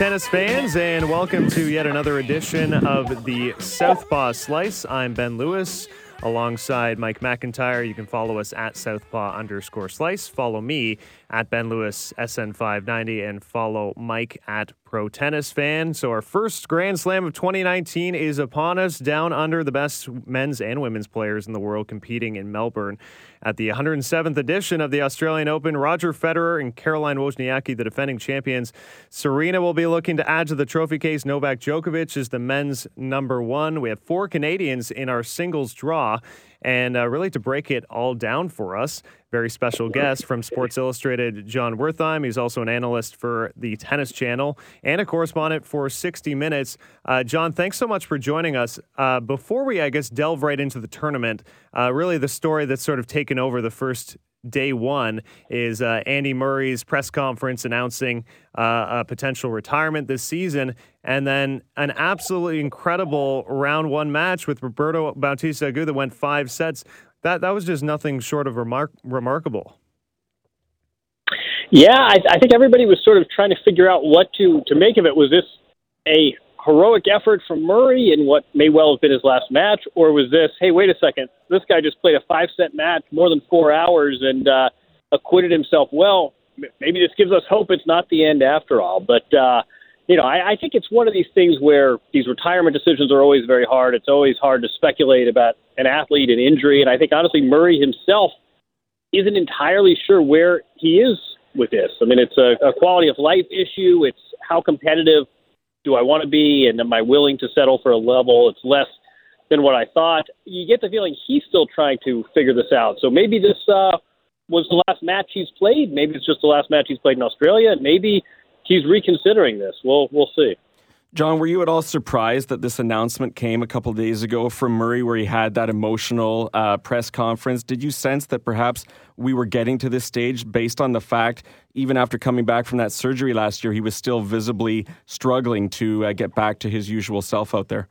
Tennis fans, and welcome to yet another edition of the Southpaw Slice. I'm Ben Lewis alongside Mike McIntyre. You can follow us at Southpaw underscore slice. Follow me at Ben Lewis SN590 and follow Mike at Pro Tennis Fan. So, our first Grand Slam of 2019 is upon us, down under the best men's and women's players in the world competing in Melbourne. At the 107th edition of the Australian Open, Roger Federer and Caroline Wozniacki, the defending champions. Serena will be looking to add to the trophy case. Novak Djokovic is the men's number one. We have four Canadians in our singles draw. And uh, really, to break it all down for us, very special guest from Sports Illustrated, Jon Wertheim. He's also an analyst for the Tennis Channel and a correspondent for 60 Minutes. Uh, Jon, thanks so much for joining us. Uh, before we, I guess, delve right into the tournament, uh, really the story that's sort of taken over the first day one is uh, Andy Murray's press conference announcing uh, a potential retirement this season, and then an absolutely incredible round one match with Roberto Bautista Agut that went five sets. That that was just nothing short of remark- remarkable. Yeah, I, I think everybody was sort of trying to figure out what to to make of it. Was this a heroic effort from Murray in what may well have been his last match, or was this, hey, wait a second, this guy just played a five set match, more than four hours, and uh, acquitted himself well? Maybe this gives us hope it's not the end after all. But, uh, you know, I, I think it's one of these things where these retirement decisions are always very hard. It's always hard to speculate about an athlete and injury. And I think, honestly, Murray himself isn't entirely sure where he is with this. I mean, it's a, a quality of life issue, it's how competitive do I want to be, and am I willing to settle for a level it's less than what I thought? You get the feeling he's still trying to figure this out. So maybe this uh, was the last match he's played. Maybe it's just the last match he's played in Australia. Maybe he's reconsidering this. We'll we'll see. Jon, were you at all surprised that this announcement came a couple days ago from Murray, where he had that emotional uh, press conference? Did you sense that perhaps we were getting to this stage based on the fact, even after coming back from that surgery last year, he was still visibly struggling to uh, get back to his usual self out there?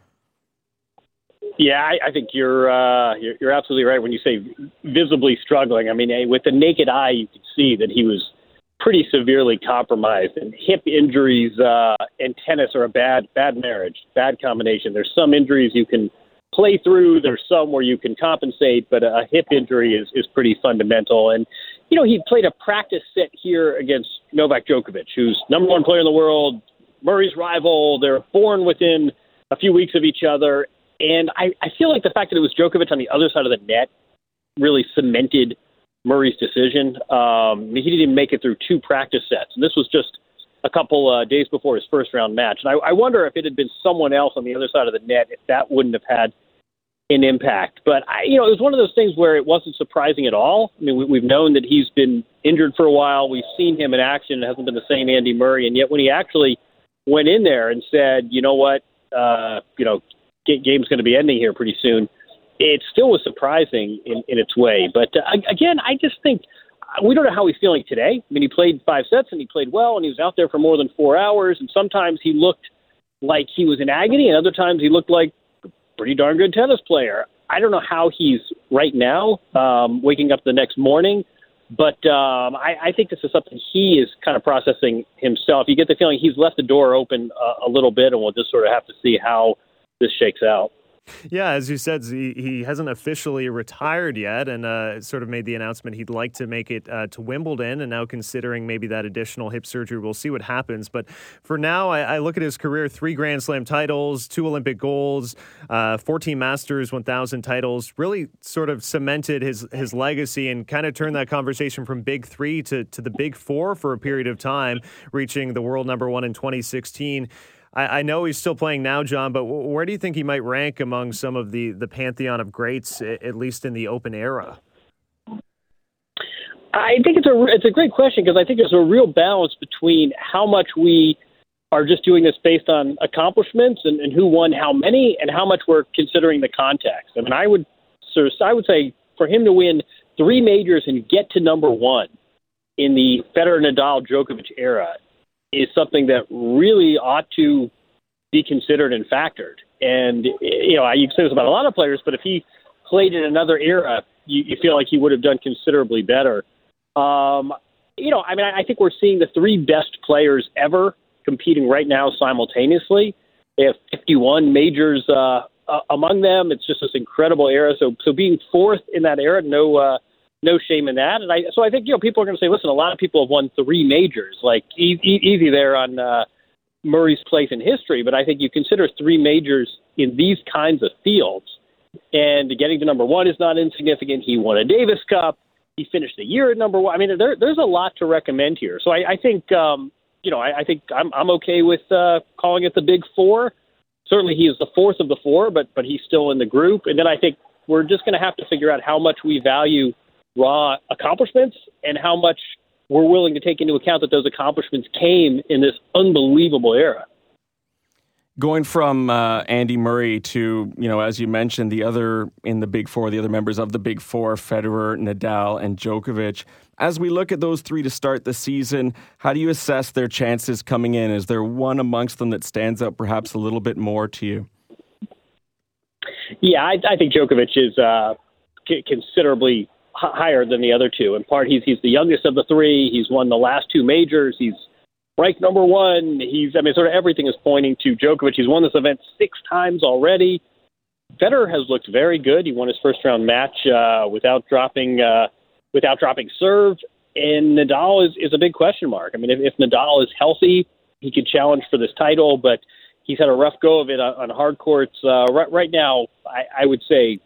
Yeah, I, I think you're, uh, you're you're absolutely right when you say visibly struggling. I mean, with the naked eye, you could see that he was pretty severely compromised. And hip injuries uh, and tennis are a bad bad marriage, bad combination. There's some injuries you can play through. There's some where you can compensate, but a hip injury is is pretty fundamental. And you know, he played a practice set here against Novak Djokovic, who's number one player in the world, Murray's rival. They're born within a few weeks of each other. And I, I feel like the fact that it was Djokovic on the other side of the net really cemented Murray's decision. Um, he didn't even make it through two practice sets, and this was just a couple uh, days before his first round match. And I, I wonder if it had been someone else on the other side of the net, if that wouldn't have had an impact. But I, you know, it was one of those things where it wasn't surprising at all. I mean, we, we've known that he's been injured for a while. We've seen him in action. It hasn't been the same Andy Murray, and yet when he actually went in there and said, you know what, uh, you know, game's going to be ending here pretty soon it still was surprising in, in its way. But uh, again, I just think uh, we don't know how he's feeling today. I mean, he played five sets and he played well, and he was out there for more than four hours. And sometimes he looked like he was in agony, and other times he looked like a pretty darn good tennis player. I don't know how he's right now, um, waking up the next morning. But um, I, I think this is something he is kind of processing himself. You get the feeling he's left the door open uh, a little bit, and we'll just sort of have to see how this shakes out. Yeah, as you said, he, he hasn't officially retired yet, and uh, sort of made the announcement he'd like to make it uh, to Wimbledon, and now considering maybe that additional hip surgery, we'll see what happens. But for now, I, I look at his career: three Grand Slam titles, two Olympic golds, uh, 14 Masters 1000 titles. Really, sort of cemented his his legacy and kind of turned that conversation from Big Three to to the Big Four for a period of time, reaching the world number one in 2016. I, I, know he's still playing now, Jon, but where do you think he might rank among some of the, the pantheon of greats, at least in the Open era? I think it's a it's a great question because I think there's a real balance between how much we are just doing this based on accomplishments and, and who won how many, and how much we're considering the context. I mean, I would of, I would say for him to win three majors and get to number one in the Federer, Nadal, Djokovic era is something that really ought to be considered and factored. And you know, you can say this about a lot of players, but if he played in another era, you, you feel like he would have done considerably better. Um, you know, I mean, I think we're seeing the three best players ever competing right now simultaneously. They have 51 majors uh, among them. It's just this incredible era. So, so being fourth in that era, no, uh, no shame in that. And I, so I think you know people are going to say, listen, a lot of people have won three majors, like e- e- easy there on uh, Murray's place in history. But I think you consider three majors in these kinds of fields, and getting to number one is not insignificant. He won a Davis Cup. He finished the year at number one. I mean, there, there's a lot to recommend here. So I, I think, um, you know, I, I think I'm, I'm okay with uh, calling it the Big Four. Certainly, he is the fourth of the four, but but he's still in the group. And then I think we're just going to have to figure out how much we value raw accomplishments and how much we're willing to take into account that those accomplishments came in this unbelievable era going from uh, Andy Murray to, you know, as you mentioned, the other in the Big Four, the other members of the Big Four, Federer, Nadal, and Djokovic. As we look at those three to start the season, how do you assess their chances coming in? Is there one amongst them that stands out perhaps a little bit more to you? Yeah, I, I think Djokovic is uh, considerably higher than the other two. In part, he's he's the youngest of the three. He's won the last two majors. He's ranked number one. He's, I mean, sort of everything is pointing to Djokovic. He's won this event six times already. Federer has looked very good. He won his first round match uh, without dropping uh, without dropping serve. And Nadal is, is a big question mark. I mean, if, if Nadal is healthy, he could challenge for this title, but he's had a rough go of it on, hard courts. Uh, right, right now, I, I would say,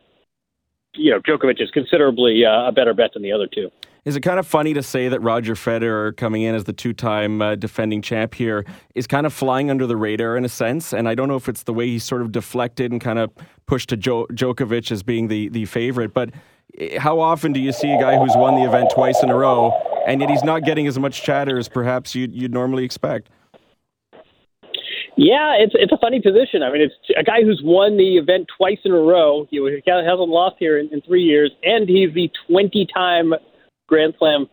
you know, Djokovic is considerably uh, a better bet than the other two. Is it kind of funny to say that Roger Federer, coming in as the two time uh, defending champ here, is kind of flying under the radar in a sense? And I don't know if it's the way he sort of deflected and kind of pushed to jo- Djokovic as being the, the favorite, but eh, how often do you see a guy who's won the event twice in a row and yet he's not getting as much chatter as perhaps you'd, you'd normally expect? Yeah, it's it's a funny position. I mean, it's a guy who's won the event twice in a row. He hasn't lost here in, in three years, and he's the 20-time Grand Slam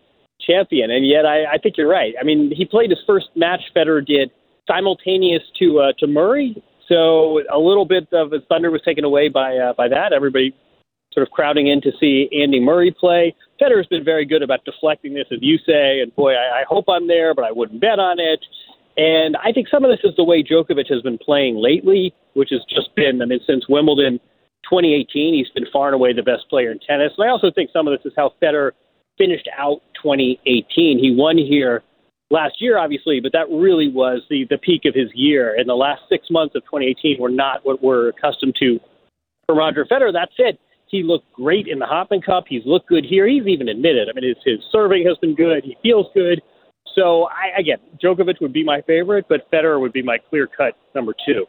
champion. And yet, I, I think you're right. I mean, he played his first match. Federer did simultaneous to uh, to Murray, so a little bit of his thunder was taken away by uh, by that. Everybody sort of crowding in to see Andy Murray play. Federer's been very good about deflecting this, as you say. And boy, I, I hope I'm there, but I wouldn't bet on it. And I think some of this is the way Djokovic has been playing lately, which has just been, I mean, since Wimbledon 2018, he's been far and away the best player in tennis. And I also think some of this is how Federer finished out 2018. He won here last year, obviously, but that really was the, the peak of his year. And the last six months of 2018 were not what we're accustomed to from Roger Federer. That said, he looked great in the Hopman Cup. He's looked good here. He's even admitted. I mean, his, his serving has been good. He feels good. So, I, again, Djokovic would be my favorite, but Federer would be my clear cut number two.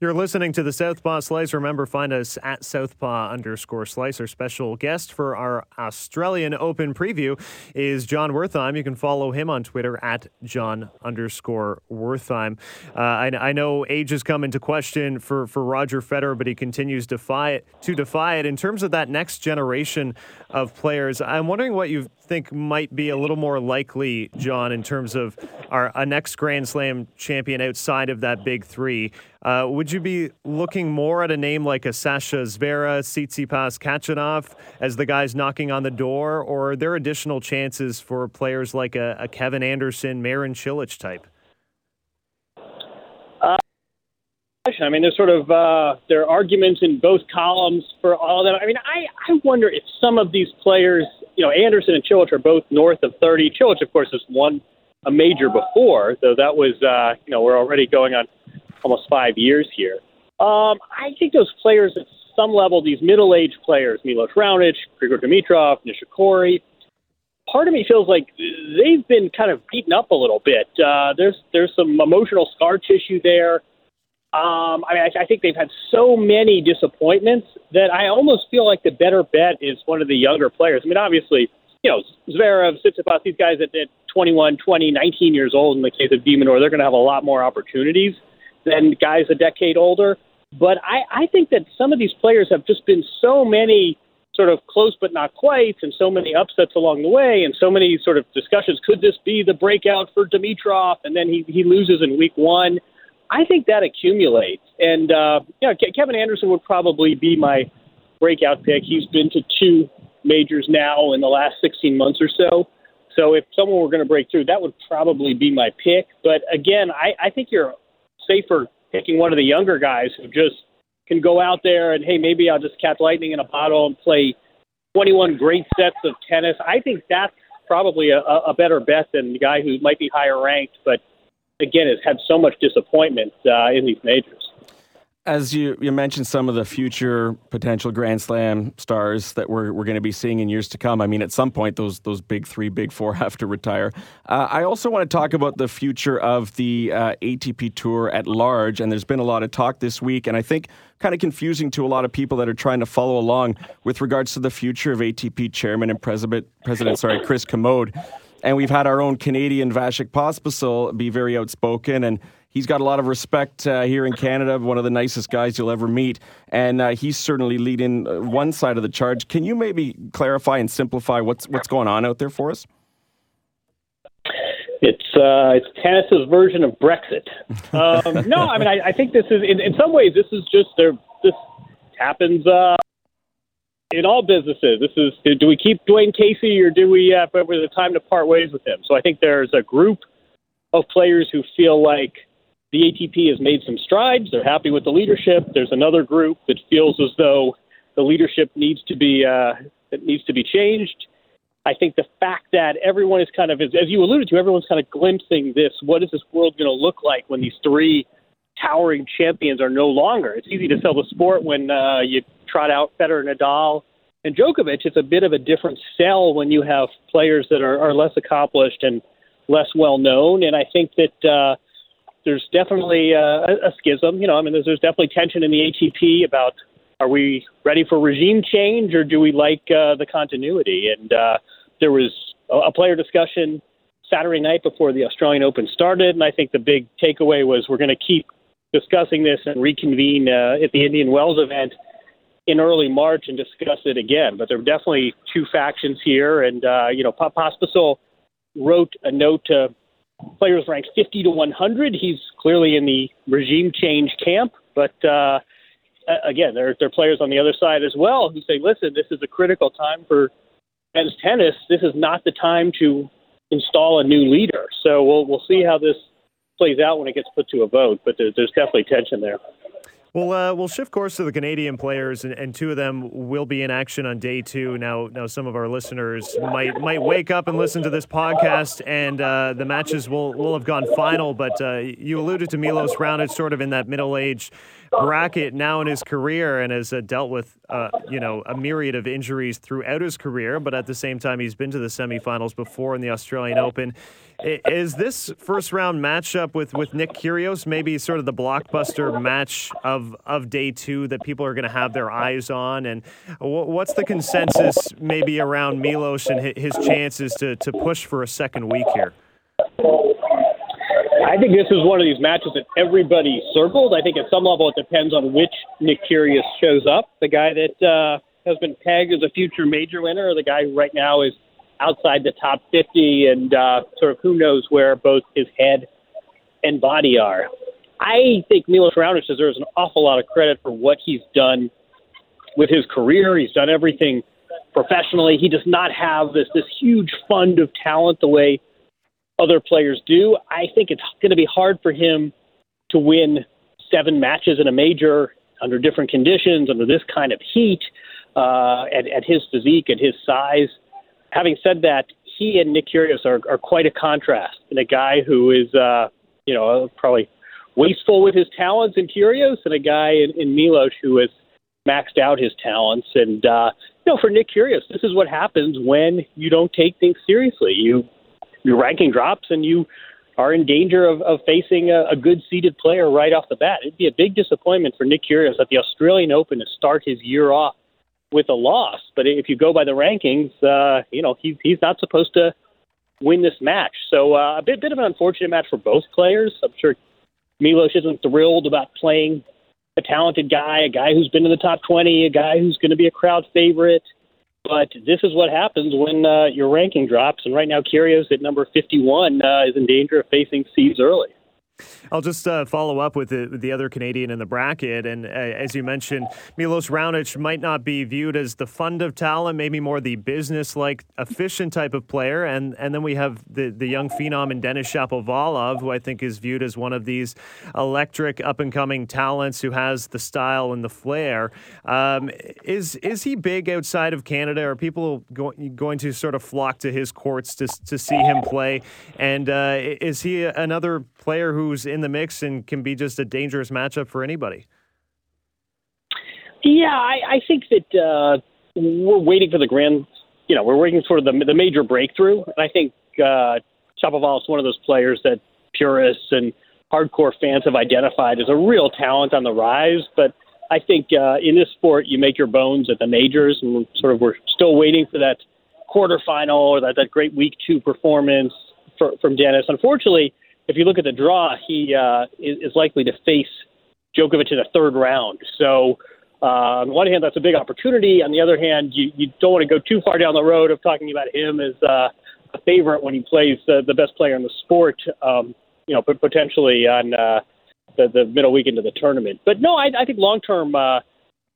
You're listening to the Southpaw Slice. Remember, find us at Southpaw underscore Slice. Our special guest for our Australian Open preview is Jon Wertheim. You can follow him on Twitter at Jon underscore Wertheim. Uh, I, I, know age has come into question for, for Roger Federer, but he continues defy it, to defy it. In terms of that next generation of players, I'm wondering what you think might be a little more likely, Jon, in terms of our a next Grand Slam champion outside of that big three. Uh, would you be looking more at a name like a Sasha Zverev, Tsitsipas, Khachanov as the guys knocking on the door, or are there additional chances for players like a, a Kevin Anderson, Marin Cilic type? Uh, I mean, there's sort of uh, there are arguments in both columns for all that. I mean, I I wonder if some of these players, you know, Anderson and Cilic are both north of 30. Cilic, of course, has won a major before, though that was uh, you know we're already going on almost five years here. Um, I think those players at some level, these middle-aged players, Milos Raonic, Grigor Dimitrov, Nishikori, part of me feels like they've been kind of beaten up a little bit. Uh, there's there's some emotional scar tissue there. Um, I mean, I, I think they've had so many disappointments that I almost feel like the better bet is one of the younger players. I mean, obviously, you know, Zverev, Tsitsipas, these guys at, at 21, 20, 19 years old in the case of de Minaur, they're going to have a lot more opportunities than guys a decade older. But I, I think that some of these players have just been so many sort of close but not quite, and so many upsets along the way, and so many sort of discussions. Could this be the breakout for Dimitrov? And then he, he loses in week one. I think that accumulates. And, uh, you know, Kevin Anderson would probably be my breakout pick. He's been to two majors now in the last 16 months or so. So if someone were going to break through, that would probably be my pick. But again, I, I think you're safer picking one of the younger guys who just can go out there and hey, maybe I'll just catch lightning in a bottle and play 21 great sets of tennis. I think that's probably a, a better bet than the guy who might be higher ranked, but again has had so much disappointment uh, in these majors as you, you mentioned some of the future potential Grand Slam stars that we're, we're going to be seeing in years to come. I mean, at some point, those those big three, big four have to retire. Uh, I also want to talk about the future of the uh, ATP Tour at large. And there's been a lot of talk this week, and I think kind of confusing to a lot of people that are trying to follow along with regards to the future of ATP Chairman and President, President sorry, Chris Kermode. And we've had our own Canadian Vasek Pospisil be very outspoken and He's got a lot of respect uh, here in Canada, one of the nicest guys you'll ever meet, and uh, he's certainly leading uh, one side of the charge. Can you maybe clarify and simplify what's what's going on out there for us? It's uh, it's tennis's version of Brexit. Um, no, I mean I, I think this is in, in some ways this is just there. This happens uh, in all businesses. This is do we keep Dwayne Casey or do we? Uh, was the time to part ways with him. So I think there's a group of players who feel like the ATP has made some strides. They're happy with the leadership. There's another group that feels as though the leadership needs to be uh, it needs to be changed. I think the fact that everyone is kind of, as, as you alluded to, everyone's kind of glimpsing this. What is this world going to look like when these three towering champions are no longer? It's easy to sell the sport when uh, you trot out Federer, Nadal, and Djokovic. It's a bit of a different sell when you have players that are, are less accomplished and less well known. And I think that. Uh, there's definitely uh, a, a schism. You know, I mean, there's, there's definitely tension in the ATP about are we ready for regime change or do we like uh, the continuity? And uh, there was a, a player discussion Saturday night before the Australian Open started, and I think the big takeaway was we're going to keep discussing this and reconvene uh, at the Indian Wells event in early March and discuss it again. But there are definitely two factions here, and uh, you know, Pospisil wrote a note to players ranked 50 to 100. He's clearly in the regime change camp, but uh, again, there, there are players on the other side as well who say, listen, this is a critical time for men's tennis. This is not the time to install a new leader. So we'll, we'll see how this plays out when it gets put to a vote, but there, there's definitely tension there. Well, uh, we'll shift course to the Canadian players, and, and, two of them will be in action on day two. Now, now some of our listeners might might wake up and listen to this podcast, and uh, the matches will will have gone final. But uh, you alluded to Milos Raonic, sort of in that middle age bracket now in his career, and has uh, dealt with uh, you know a myriad of injuries throughout his career. But at the same time, he's been to the semifinals before in the Australian Open. Is this first round matchup with, with Nick Kyrgios maybe sort of the blockbuster match of, of day two that people are going to have their eyes on? And what's the consensus maybe around Milos and his chances to, to push for a second week here? I think this is one of these matches that everybody circled. I think at some level it depends on which Nick Kyrgios shows up. The guy that uh, has been pegged as a future major winner, or the guy who right now is – outside the top 50 and uh, sort of who knows where both his head and body are. I think Milos Raonic deserves an awful lot of credit for what he's done with his career. He's done everything professionally. He does not have this this huge fund of talent the way other players do. I think it's going to be hard for him to win seven matches in a major under different conditions, under this kind of heat, uh, at, at his physique, at his size having said that, he and Nick Kyrgios are, are quite a contrast. And a guy who is, uh, you know, probably wasteful with his talents and Kyrgios, and a guy in, in Milos who has maxed out his talents. And uh, you know, for Nick Kyrgios, this is what happens when you don't take things seriously. You your ranking drops, and you are in danger of, of facing a, a good seeded player right off the bat. It'd be a big disappointment for Nick Kyrgios at the Australian Open to start his year off with a loss. But if you go by the rankings, uh, you know he's he's not supposed to win this match. So uh, a bit bit of an unfortunate match for both players. I'm sure Milos isn't thrilled about playing a talented guy, a guy who's been in the top 20, a guy who's going to be a crowd favorite. But this is what happens when uh, your ranking drops. And right now, Kyrgios at number 51 uh, is in danger of facing seeds early. I'll just uh, follow up with the, the, other Canadian in the bracket. And uh, as you mentioned, Milos Raonic might not be viewed as the fund of talent, maybe more the business like, efficient type of player. And, and then we have the, the young phenom in Denis Shapovalov, who I think is viewed as one of these electric up and coming talents who has the style and the flair. Um, is, is he big outside of Canada? Are people go- going to sort of flock to his courts to, to see him play? And uh, is he another player who's in the mix and can be just a dangerous matchup for anybody. Yeah, I, I think that uh, we're waiting for the grand. You know, we're waiting for the the major breakthrough, and I think uh, Shapovalov is one of those players that purists and hardcore fans have identified as a real talent on the rise. But I think uh, in this sport, you make your bones at the majors, and sort of we're still waiting for that quarterfinal or that, that great week two performance for, from Denis. Unfortunately, if you look at the draw, he uh, is, is likely to face Djokovic in the third round. So, uh, on one hand, that's a big opportunity. On the other hand, you, you don't want to go too far down the road of talking about him as uh, a favorite when he plays the, the best player in the sport, um, you know, but potentially on uh, the, the middle week into the tournament. But no, I, I think long term, uh,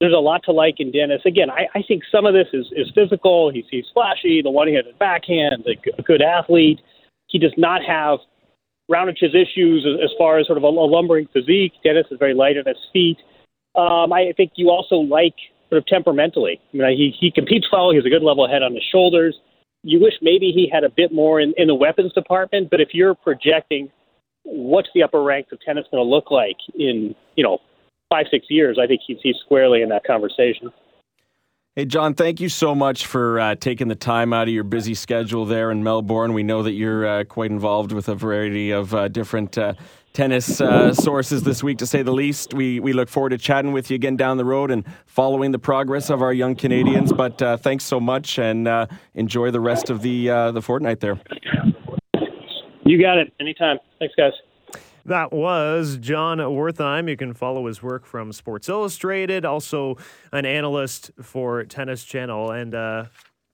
there's a lot to like in Denis. Again, I, I think some of this is, is physical. He's, he's flashy, the one-handed backhand, a, a good athlete. He does not have Raonic's issues as far as sort of a, a lumbering physique. Denis is very light on his feet. Um, I think you also like sort of temperamentally. I mean, he he competes well. He has a good level head on his shoulders. You wish maybe he had a bit more in, in the weapons department. But if you're projecting what's the upper ranks of tennis going to look like in you know five six years, I think he's he's squarely in that conversation. Hey, Jon, thank you so much for uh, taking the time out of your busy schedule there in Melbourne. We know that you're uh, quite involved with a variety of uh, different uh, tennis uh, sources this week, to say the least. We, we look forward to chatting with you again down the road and following the progress of our young Canadians. But uh, thanks so much and enjoy the rest of the, the fortnight there. You got it. Anytime. Thanks, guys. That was Jon Wertheim. You can follow his work from Sports Illustrated, also an analyst for Tennis Channel. And uh,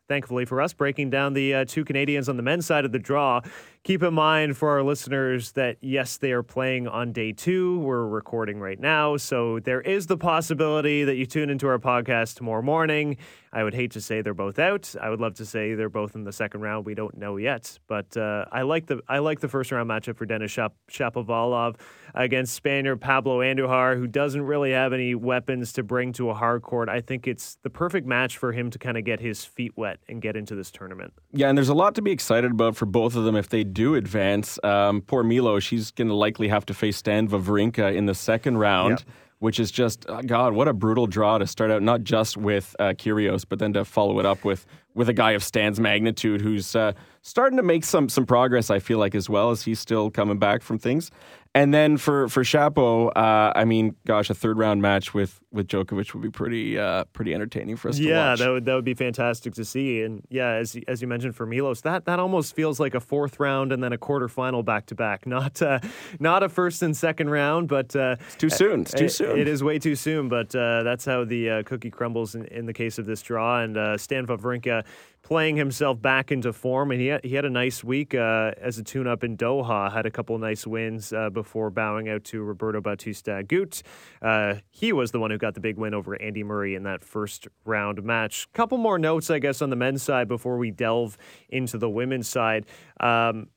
thankfully for us, breaking down the uh, two Canadians on the men's side of the draw. Keep in mind for our listeners that yes, they are playing on day two. We're recording right now. So there is the possibility that you tune into our podcast tomorrow morning. I would hate to say they're both out. I would love to say they're both in the second round. We don't know yet, but uh, I like the I like the first round matchup for Denis Shap- Shapovalov against Spaniard Pablo Andujar, who doesn't really have any weapons to bring to a hard court. I think it's the perfect match for him to kind of get his feet wet and get into this tournament. Yeah, and there's a lot to be excited about for both of them if they do advance. Um, poor Milo, she's going to likely have to face Stan Wawrinka in the second round. Yep. Which is just oh God, what a brutal draw to start out, not just with uh, Kyrgios, but then to follow it up with with a guy of Stan's magnitude, who's uh, starting to make some some progress. I feel like as well as he's still coming back from things. And then for for Shapo, uh, I mean, gosh, a third round match with with Djokovic would be pretty uh, pretty entertaining for us. To watch. Yeah, that would that would be fantastic to see. And yeah, as as you mentioned for Milos, that that almost feels like a fourth round and then a quarterfinal back to back. Not uh, not a first and second round, but uh, it's too soon. It's too it, soon. It is way too soon. But uh, that's how the uh, cookie crumbles in, in, the case of this draw. And uh, Stan Wawrinka playing himself back into form, and he had, he had a nice week uh, as a tune-up in Doha. Had a couple nice wins uh, before bowing out to Roberto Bautista Agut. Uh, he was the one who got the big win over Andy Murray in that first round match. Couple more notes, I guess, on the men's side before we delve into the women's side. Um,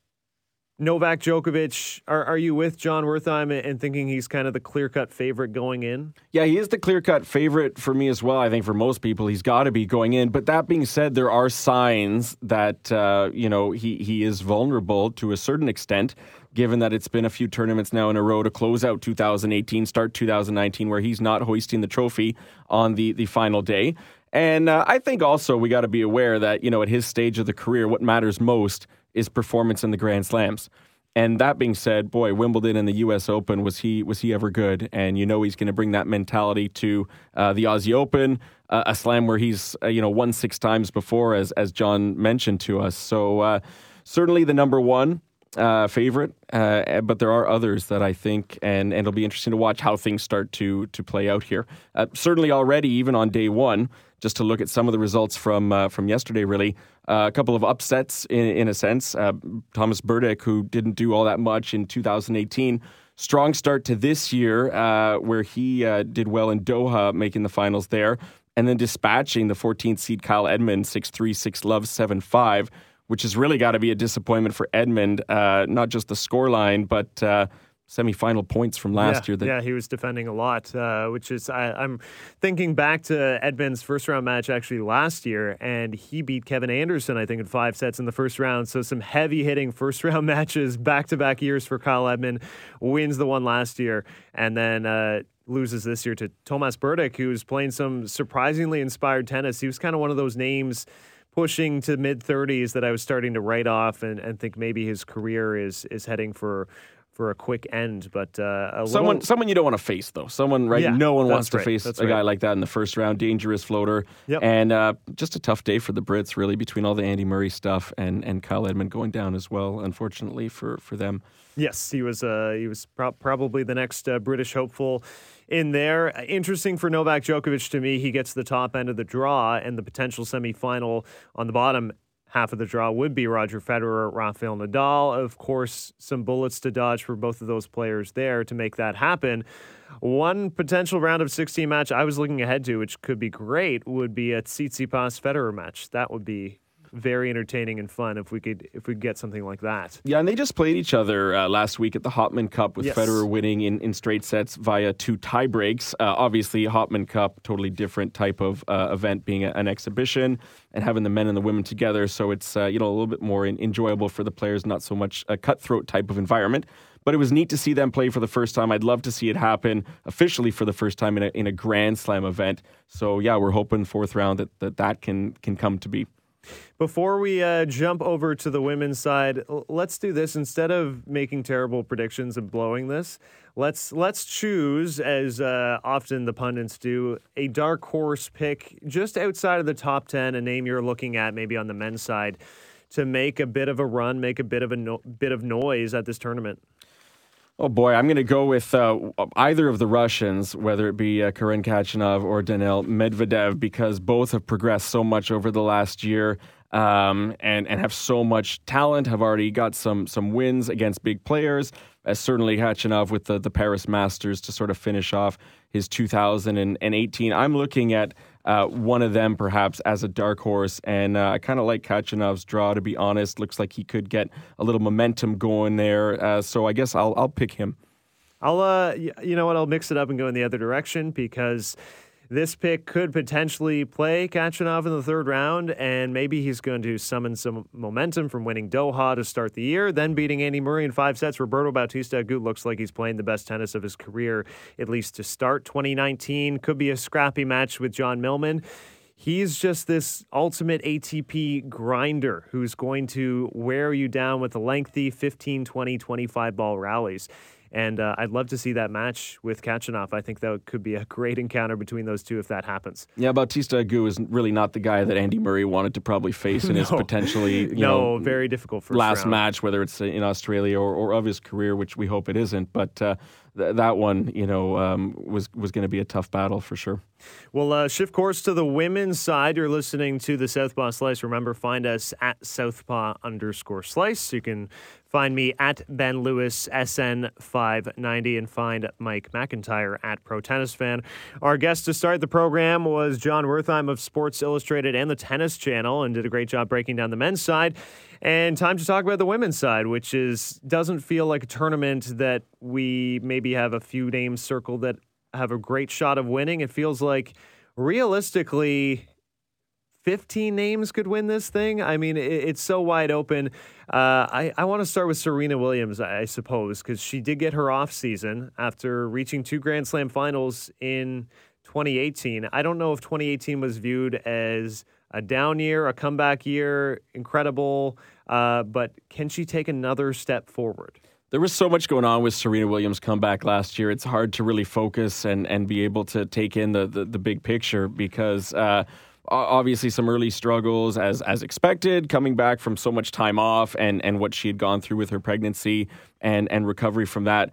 Novak Djokovic, are, are you with Jon Wertheim and thinking he's kind of the clear cut favorite going in? Yeah, he is the clear cut favorite for me as well. I think for most people, he's got to be going in. But that being said, there are signs that, uh, you know, he, he is vulnerable to a certain extent, given that it's been a few tournaments now in a row to close out 2018, start 2019, where he's not hoisting the trophy on the, the final day. And uh, I think also we got to be aware that, you know, at his stage of the career, what matters most – is performance in the Grand Slams. And that being said, boy, Wimbledon and the U.S. Open was he was he ever good? And you know he's going to bring that mentality to uh, the Aussie Open, uh, a slam where he's uh, you know won six times before, as as Jon mentioned to us. So uh, certainly the number one uh, favorite, uh, but there are others that I think, and, and it'll be interesting to watch how things start to to play out here. certainly already, even on day one, just to look at some of the results from uh, from yesterday. Really, uh, a couple of upsets in, in a sense. Uh, Tomas Berdych, who didn't do all that much in 2018, strong start to this year, uh, where he uh, did well in Doha, making the finals there, and then dispatching the 14th seed Kyle Edmund six three six love, 7 5, which has really got to be a disappointment for Edmund, uh, not just the scoreline, but uh, semifinal points from last yeah, year. That, yeah, he was defending a lot, uh, which is I, am thinking back to Edmund's first round match actually last year, and he beat Kevin Anderson I think in five sets in the first round. So some heavy hitting first round matches back to back years for Kyle Edmund. Wins the one last year, and then. Uh, loses this year to Tomas Berdych, who's playing some surprisingly inspired tennis. He was kind of one of those names pushing to mid 30s that I was starting to write off and, and think maybe his career is is heading for for a quick end. But uh, someone little... someone you don't want to face though. Someone right? Yeah, no one wants to right, face a right. guy like that in the first round. Dangerous floater. Yep. And uh, just a tough day for the Brits, really, between all the Andy Murray stuff and and Kyle Edmund going down as well. Unfortunately for for them. Yes, he was. Uh, he was pro- probably the next uh, British hopeful in there. Interesting for Novak Djokovic to me. He gets the top end of the draw and the potential semifinal on the bottom half of the draw would be Roger Federer, Rafael Nadal. Of course, some bullets to dodge for both of those players there to make that happen. One potential round of 16 match I was looking ahead to, which could be great, would be a Tsitsipas Federer match. That would be very entertaining and fun if we could if we get something like that. Yeah, and they just played each other uh, last week at the Hopman Cup with yes. Federer winning in, in straight sets via two tie breaks. Uh, obviously, Hopman Cup, totally different type of uh, event, being a, an exhibition and having the men and the women together. So it's uh, you know a little bit more in, enjoyable for the players, not so much a cutthroat type of environment. But it was neat to see them play for the first time. I'd love to see it happen officially for the first time in a, in a Grand Slam event. So yeah, we're hoping fourth round that that, that can can come to be. Before we uh, jump over to the women's side, let's do this instead of making terrible predictions and blowing this. Let's let's choose, as uh, often the pundits do, a dark horse pick just outside of the top ten, a name you're looking at, maybe on the men's side, to make a bit of a run, make a bit of a no- bit of noise at this tournament. Oh boy, I'm going to go with uh, either of the Russians, whether it be uh, Karen Khachanov or Daniil Medvedev, because both have progressed so much over the last year um, and and have so much talent. Have already got some some wins against big players. As certainly Khachanov with the the Paris Masters to sort of finish off his 2018. I'm looking at uh, one of them perhaps as a dark horse. And uh, I kind of like Khachanov's draw, to be honest. Looks like he could get a little momentum going there. Uh, so I guess I'll, I'll pick him. I'll, uh, you know what? I'll mix it up and go in the other direction because this pick could potentially play Khachanov in the third round, and maybe he's going to summon some momentum from winning Doha to start the year, then beating Andy Murray in five sets. Roberto Bautista Agut looks like he's playing the best tennis of his career, at least to start 2019. Could be a scrappy match with John Millman. He's just this ultimate ATP grinder who's going to wear you down with the lengthy 15, 20, 25 ball rallies. And uh, I'd love to see that match with Khachanov. I think that could be a great encounter between those two if that happens. Yeah, Bautista Agut is really not the guy that Andy Murray wanted to probably face in no. his potentially you no know, very difficult first last round. match, whether it's in Australia or, or of his career, which we hope it isn't. But uh, th- that one, you know, um, was was going to be a tough battle for sure. Well, uh, shift course to the women's side. You're listening to the Southpaw Slice. Remember, find us at Southpaw underscore Slice. You can find me at Ben Lewis SN590 and find Mike McIntyre at Pro Tennis Fan. Our guest to start the program was Jon Wertheim of Sports Illustrated and the Tennis Channel, and did a great job breaking down the men's side. And time to talk about the women's side, which is doesn't feel like a tournament that we maybe have a few names circled that have a great shot of winning. It feels like realistically 15 names could win this thing. I mean, it, it's so wide open. Uh, I, I want to start with Serena Williams, I suppose, because she did get her off season after reaching two Grand Slam finals in 2018. I don't know if 2018 was viewed as a down year, a comeback year, incredible, uh, but can she take another step forward? There was so much going on with Serena Williams' comeback last year. It's hard to really focus and, and be able to take in the, the, the big picture because uh, obviously some early struggles as as expected, coming back from so much time off and, and what she had gone through with her pregnancy and, and recovery from that.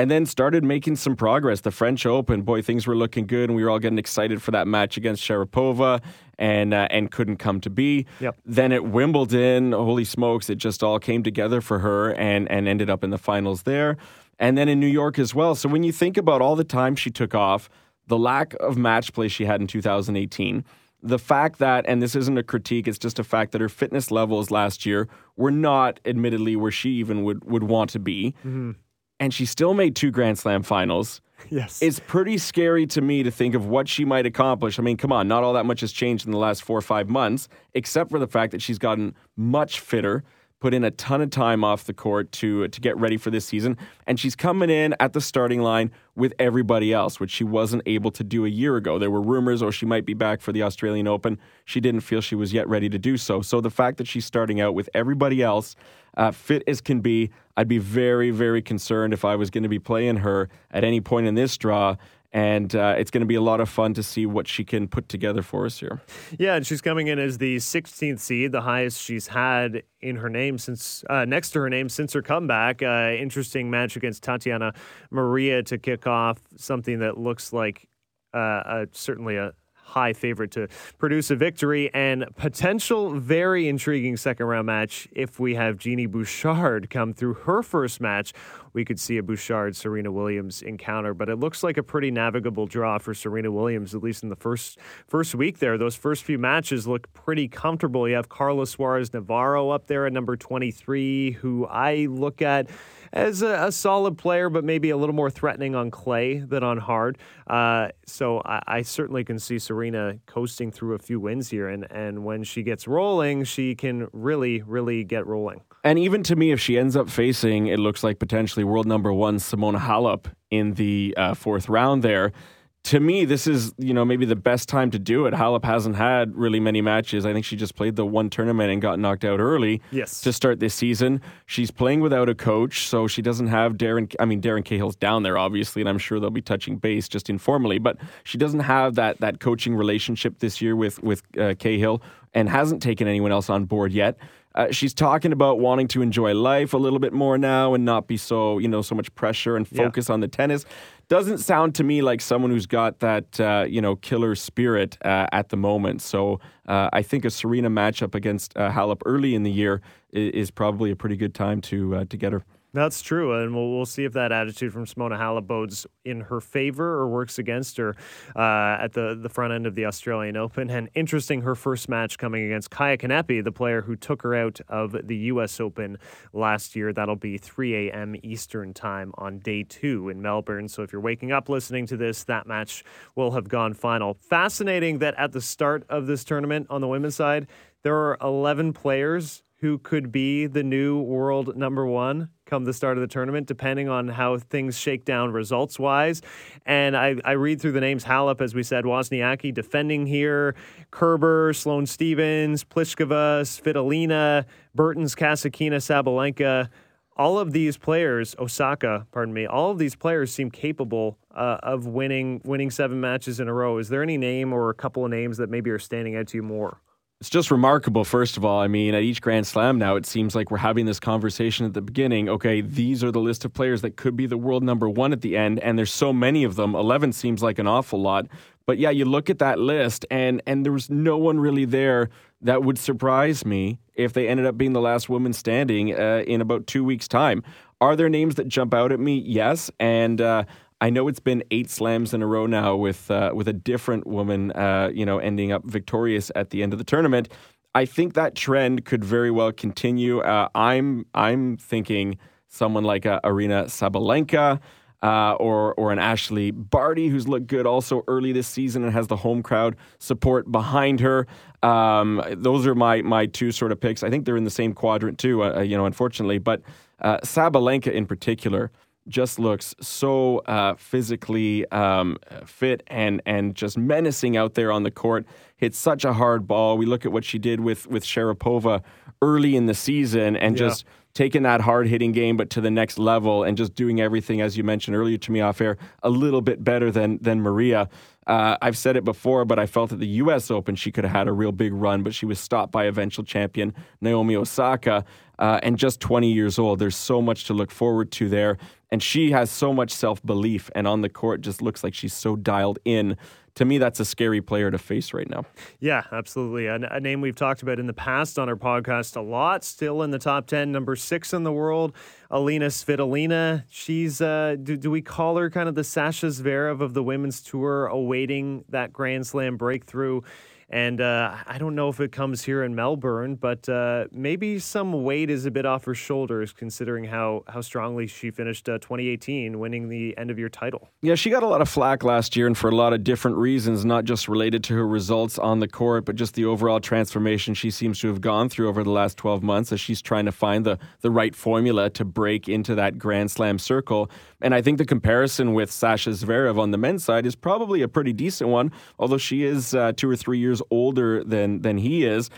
And then started making some progress. The French Open, boy, things were looking good, and we were all getting excited for that match against Sharapova, and uh, and couldn't come to be. Yep. Then at Wimbledon, holy smokes, it just all came together for her, and and ended up in the finals there, and then in New York as well. So when you think about all the time she took off, the lack of match play she had in 2018 the fact that, and this isn't a critique, it's just a fact that her fitness levels last year were not, admittedly, where she even would, would want to be. Mm-hmm. And she still made two Grand Slam finals. Yes. It's pretty scary to me to think of what she might accomplish. I mean, come on, not all that much has changed in the last four or five months, except for the fact that she's gotten much fitter put in a ton of time off the court to to get ready for this season, and she's coming in at the starting line with everybody else, which she wasn't able to do a year ago. There were rumors, oh, she might be back for the Australian Open. She didn't feel she was yet ready to do so. So the fact that she's starting out with everybody else, uh, fit as can be, I'd be very, very concerned if I was going to be playing her at any point in this draw and uh, it's going to be a lot of fun to see what she can put together for us here. Yeah, and she's coming in as the 16th seed, the highest she's had in her name since uh, next to her name since her comeback. Uh, interesting match against Tatiana Maria to kick off something that looks like uh, certainly a high favorite to produce a victory and potential very intriguing second round match if we have Genie Bouchard come through her first match. We could see a Bouchard Serena Williams encounter, but it looks like a pretty navigable draw for Serena Williams, at least in the first first week there. Those first few matches look pretty comfortable. You have Carlos Suarez Navarro up there at number 23, who I look at as a, a, solid player, but maybe a little more threatening on clay than on hard. Uh, so I, I, certainly can see Serena coasting through a few wins here, and and when she gets rolling, she can really, really get rolling. And even to me, if she ends up facing, it looks like potentially world number one Simona Halep in the uh, fourth round there to me, this is you know maybe the best time to do it. Halep hasn't had really many matches. I think she just played the one tournament and got knocked out early. Yes. To start this season, she's playing without a coach, so she doesn't have Darren. I mean, Darren Cahill's down there obviously, and I'm sure they'll be touching base just informally. But she doesn't have that that coaching relationship this year with with uh, Cahill, and hasn't taken anyone else on board yet. Uh, she's talking about wanting to enjoy life a little bit more now and not be so you know so much pressure and focus yeah. on the tennis doesn't sound to me like someone who's got that uh, you know killer spirit uh, at the moment. So uh, I think a Serena matchup against uh, Halep early in the year is, is, probably a pretty good time to uh, to get her. That's true, and we'll, we'll see if that attitude from Simona Halep bodes in her favor or works against her uh, at the, the front end of the Australian Open. And interesting, her first match coming against Kaia Kanepi, the player who took her out of the U.S. Open last year. That'll be 3 a.m. Eastern time on day two in Melbourne. So if you're waking up listening to this, that match will have gone final. Fascinating that at the start of this tournament on the women's side, there are 11 players who could be the new world number one come the start of the tournament, depending on how things shake down results wise. And I, I read through the names Halep, as we said, Wozniacki defending here, Kerber, Sloane Stevens, Pliskova, Svitolina, Bertens Kasatkina, Sabalenka. All of these players, Osaka, pardon me, all of these players seem capable uh, of winning winning seven matches in a row. Is there any name or a couple of names that maybe are standing out to you more? It's just remarkable, first of all. I mean, at each Grand Slam now, it seems like we're having this conversation at the beginning. Okay, these are the list of players that could be the world number one at the end, and there's so many of them. 11 seems like an awful lot. But yeah, you look at that list, and, and there was no one really there that would surprise me if they ended up being the last woman standing uh, in about two weeks' time. Are there names that jump out at me? Yes. And uh, I know it's been eight slams in a row now with uh, with a different woman, uh, you know, ending up victorious at the end of the tournament. I think that trend could very well continue. Uh, I'm I'm thinking someone like uh, Aryna Sabalenka. Uh, or or an Ashleigh Barty who's looked good also early this season and has the home crowd support behind her. Um, those are my my two sort of picks. I think they're in the same quadrant too. Uh, you know, unfortunately, but uh, Sabalenka in particular just looks so uh, physically um, fit and and just menacing out there on the court. Hits such a hard ball. We look at what she did with with Sharapova early in the season and yeah. just taking that hard hitting game but to the next level and just doing everything as you mentioned earlier to me off air a little bit better than than Maria. Uh, I've said it before, but I felt at the U.S. Open she could have had a real big run, but she was stopped by eventual champion Naomi Osaka. Uh, and just 20 years old. There's so much to look forward to there. And she has so much self belief, and on the court just looks like she's so dialed in to me, that's a scary player to face right now. Yeah, absolutely. A, a, name we've talked about in the past on our podcast a lot. Still in the top 10, number six in the world, Alina Svitolina. She's, uh, do, do we call her kind of the Sasha Zverev of the women's tour, awaiting that Grand Slam breakthrough? And uh, I don't know if it comes here in Melbourne, but uh, maybe some weight is a bit off her shoulders considering how, how strongly she finished uh, 2018, winning the end of year title. Yeah, she got a lot of flack last year and for a lot of different reasons, not just related to her results on the court, but just the overall transformation she seems to have gone through over the last 12 months as she's trying to find the, the right formula to break into that Grand Slam circle. And I think the comparison with Sasha Zverev on the men's side is probably a pretty decent one, although she is uh, two or three years older than than he is.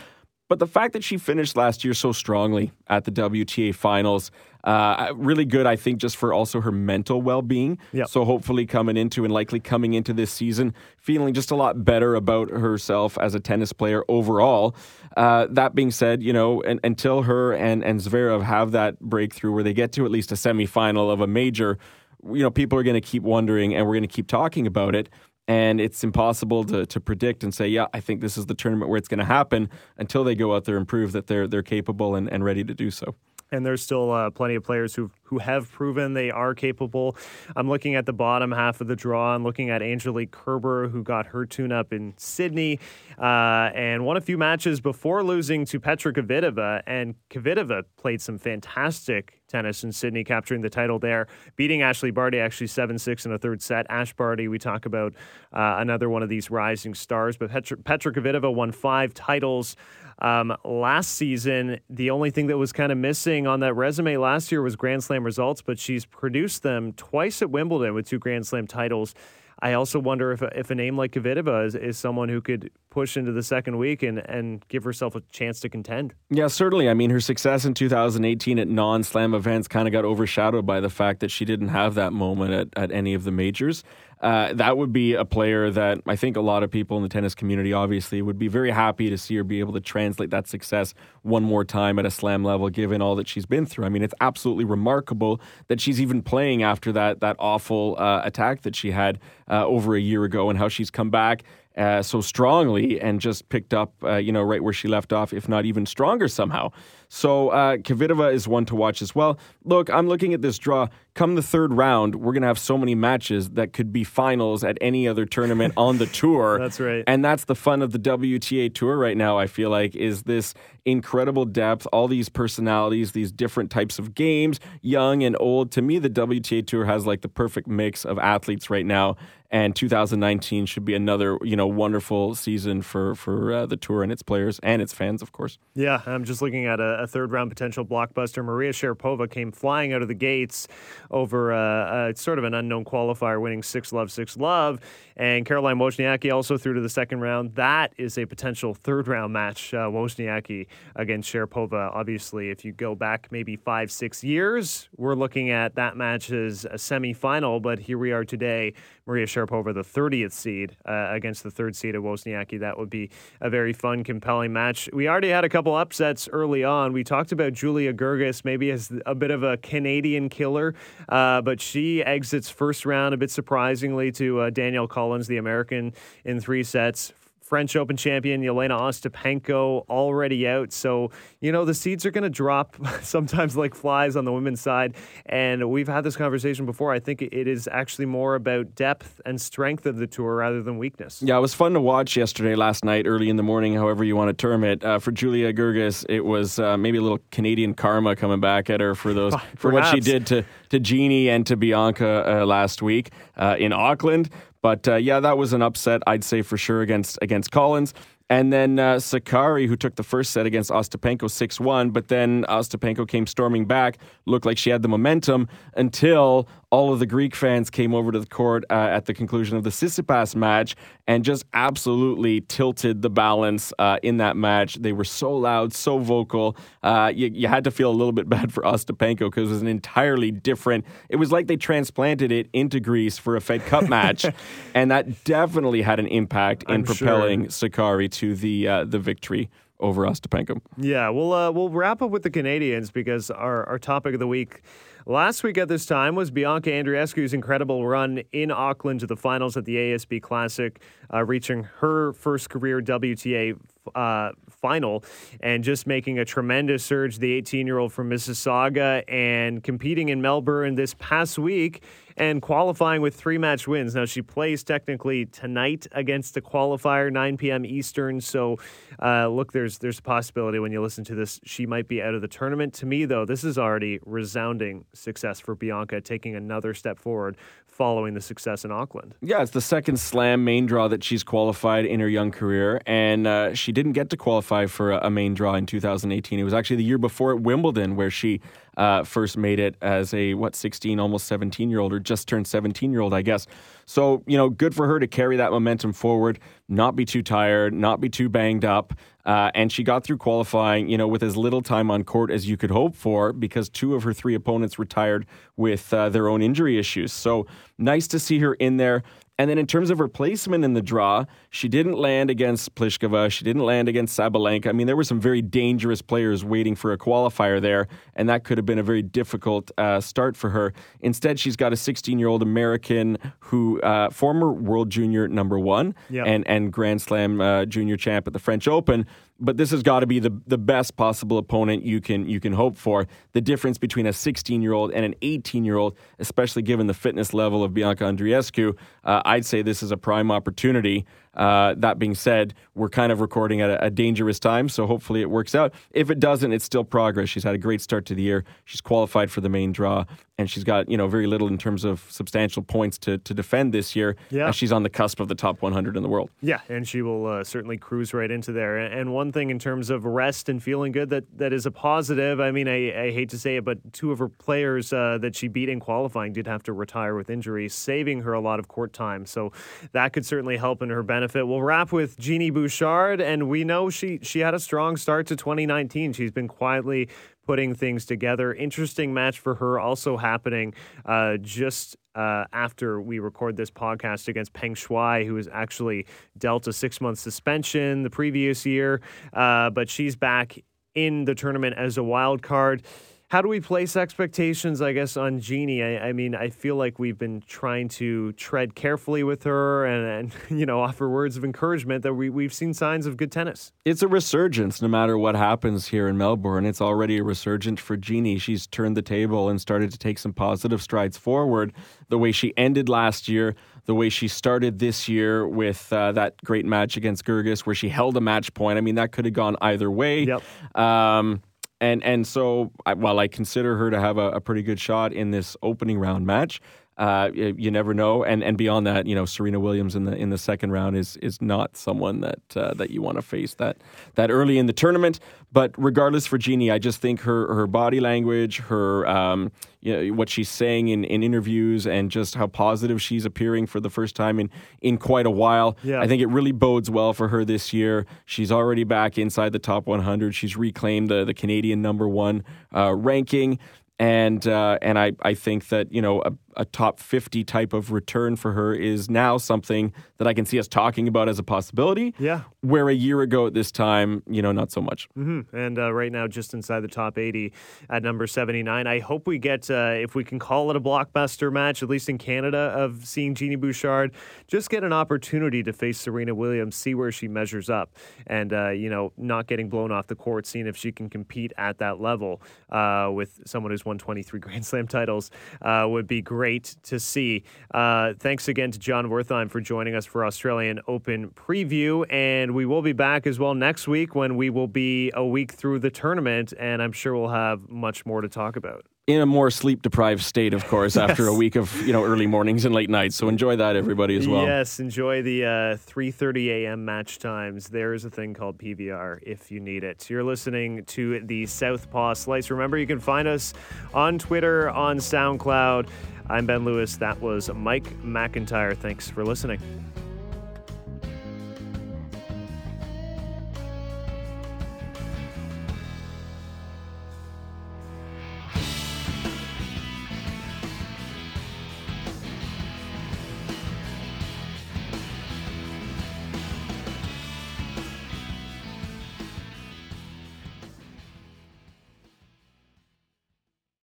But the fact that she finished last year so strongly at the WTA finals, uh, really good, I think, just for also her mental well being. Yep. So hopefully coming into and likely coming into this season, feeling just a lot better about herself as a tennis player overall. Uh, that being said, you know, and, until her and, and Zverev have that breakthrough where they get to at least a semifinal of a major, you know, people are going to keep wondering and we're going to keep talking about it and it's impossible to, to predict and say, yeah, I think this is the tournament where it's going to happen until they go out there and prove that they're they're capable and, and ready to do so. And there's still uh, plenty of players who who have proven they are capable. I'm looking at the bottom half of the draw. I'm looking at Angelique Kerber, who got her tune up in Sydney uh, and won a few matches before losing to Petra Kvitova. And Kvitova played some fantastic tennis in Sydney, capturing the title there, beating Ashleigh Barty actually 7 6 in a third set. Ash Barty, we talk about uh, another one of these rising stars, but Petra, Petra Kvitova won five titles. Um, last season, the only thing that was kind of missing on that resume last year was Grand Slam results, but she's produced them twice at Wimbledon with two Grand Slam titles. I also wonder if if a name like Kvitova is, is someone who could push into the second week and, and give herself a chance to contend. Yeah, certainly. I mean, her success in 2018 at non slam events kind of got overshadowed by the fact that she didn't have that moment at, at any of the majors. Uh, that would be a player that I think a lot of people in the tennis community obviously would be very happy to see her be able to translate that success one more time at a slam level, given all that she's been through. I mean, it's absolutely remarkable that she's even playing after that that awful uh, attack that she had uh, over a year ago, and how she's come back uh, so strongly and just picked up, uh, you know, right where she left off, if not even stronger somehow. So uh, Kvitova is one to watch as well. Look, I'm looking at this draw. Come the third round, we're going to have so many matches that could be finals at any other tournament on the tour. That's right. And that's the fun of the WTA tour right now, I feel like, is this incredible depth, all these personalities, these different types of games, young and old. To me, the WTA tour has like the perfect mix of athletes right now and 2019 should be another you know wonderful season for for uh, the tour and its players and its fans, of course. Yeah, I'm just looking at a, a third round potential blockbuster. Maria Sharapova came flying out of the gates over uh, uh, sort of an unknown qualifier, winning six love six love, and Caroline Wozniacki also through to the second round. That is a potential third round match. Uh, Wozniacki against Sharapova. Obviously, if you go back maybe five six years, we're looking at that match as a semifinal. But here we are today. Maria Sharapova, the 30th seed, uh, against the third seed of Wozniacki. That would be a very fun, compelling match. We already had a couple upsets early on. We talked about Julia Goerges maybe as a bit of a Canadian killer, uh, but she exits first round a bit surprisingly to uh, Danielle Collins, the American, in three sets. French Open champion Jelena Ostapenko already out. So, you know, the seeds are going to drop sometimes like flies on the women's side. And we've had this conversation before. I think it is actually more about depth and strength of the tour rather than weakness. Yeah, it was fun to watch yesterday, last night, early in the morning, however you want to term it. Uh, for Julia Goerges, it was uh, maybe a little Canadian karma coming back at her for those for what she did to, to Genie and to Bianca uh, last week uh, in Auckland. But uh, yeah, that was an upset, I'd say for sure against against Collins. And then uh, Sakkari, who took the first set against Ostapenko 6 1, but then Ostapenko came storming back, looked like she had the momentum until all of the Greek fans came over to the court uh, at the conclusion of the Tsitsipas match and just absolutely tilted the balance uh, in that match. They were so loud, so vocal. Uh, you, you, had to feel a little bit bad for Ostapenko because it was an entirely different. It was like they transplanted it into Greece for a Fed Cup match, and that definitely had an impact in I'm propelling sure. Sakkari to the uh, the victory over Ostapenko. Yeah, we'll uh, we'll wrap up with the Canadians because our our topic of the week last week at this time was Bianca Andreescu's incredible run in Auckland to the finals at the ASB Classic, uh, reaching her first career WTA uh, final and just making a tremendous surge. The 18 year old from Mississauga and competing in Melbourne this past week and qualifying with three match wins. Now, she plays technically tonight against the qualifier, 9 p.m. Eastern. So, uh, look, there's there's a possibility when you listen to this, she might be out of the tournament. To me, though, this is already resounding success for Bianca, taking another step forward following the success in Auckland. Yeah, it's the second slam main draw that she's qualified in her young career. And uh, she didn't get to qualify for a, a main draw in 2018. It was actually the year before at Wimbledon where she uh, first made it as a what 16 almost 17 year old or just turned 17 year old i guess. So you know good for her to carry that momentum forward not be too tired not be too banged up uh, and she got through qualifying you know with as little time on court as you could hope for because two of her three opponents retired with uh, their own injury issues. So nice to see her in there and then in terms of her placement in the draw, she didn't land against Pliskova. She didn't land against Sabalenka. I mean, there were some very dangerous players waiting for a qualifier there, and that could have been a very difficult uh, start for her. Instead, she's got a 16-year-old American who, uh, former world junior number one yep. and, and Grand Slam uh, junior champ at the French Open, but this has got to be the the best possible opponent you can you can hope for. The difference between a 16 year old and an 18 year old, especially given the fitness level of Bianca Andreescu, uh, I'd say this is a prime opportunity uh, that being said, we're kind of recording at a, a, dangerous time, so hopefully it works out. If it doesn't, it's still progress. She's had a great start to the year. She's qualified for the main draw, and she's got you know very little in terms of substantial points to, to defend this year. Yeah, she's on the cusp of the top 100 in the world. Yeah, and she will uh, certainly cruise right into there. And one thing in terms of rest and feeling good that that is a positive. I mean, I, I hate to say it, but two of her players uh, that she beat in qualifying did have to retire with injuries, saving her a lot of court time. So that could certainly help in her benefit benefit. We'll wrap with Genie Bouchard, and we know she she had a strong start to 2019. She's been quietly putting things together. Interesting match for her, also happening uh, just uh, after we record this podcast against Peng Shuai, who was actually dealt a six month suspension the previous year, uh, but she's back in the tournament as a wild card how do we place expectations, I guess, on Genie? I, I, mean, I feel like we've been trying to tread carefully with her and, and you know, offer words of encouragement that we, we've seen signs of good tennis. It's a resurgence no matter what happens here in Melbourne. It's already a resurgence for Genie. She's turned the table and started to take some positive strides forward. The way she ended last year, the way she started this year with uh, that great match against Goerges where she held a match point. I mean, that could have gone either way. Yep. Um, and and so while I consider her to have a, a pretty good shot in this opening round match, uh, you, never know. And and beyond that, you know, Serena Williams in the in the second round is is not someone that uh, that you want to face that that early in the tournament. But regardless, for Genie, I just think her her body language, her um, you know, what she's saying in, in interviews, and just how positive she's appearing for the first time in in quite a while. Yeah. I think it really bodes well for her this year. She's already back inside the top 100. She's reclaimed the the Canadian number one uh, ranking and uh, and I, I think that you know a, a, top 50 type of return for her is now something that I can see us talking about as a possibility. Yeah. Where a year ago at this time, you know, not so much. Mm-hmm. And uh, right now, just inside the top 80 at number 79. I hope we get, uh, if we can call it a blockbuster match, at least in Canada, of seeing Genie Bouchard just get an opportunity to face Serena Williams, see where she measures up, and uh, you know, not getting blown off the court, seeing if she can compete at that level uh, with someone who's won 23 Grand Slam titles uh, would be great to see. Uh, thanks again to Jon Wertheim for joining us for Australian Open preview. And we will be back as well next week when we will be a week through the tournament. And I'm sure we'll have much more to talk about in a more sleep deprived state, of course, yes. after a week of you know early mornings and late nights. So enjoy that, everybody, as well. Yes, enjoy the uh, three thirty a.m. match times. There is a thing called PVR if you need it. You're listening to the Southpaw Slice. Remember, you can find us on Twitter, on SoundCloud. I'm Ben Lewis. That was Mike McIntyre. Thanks for listening.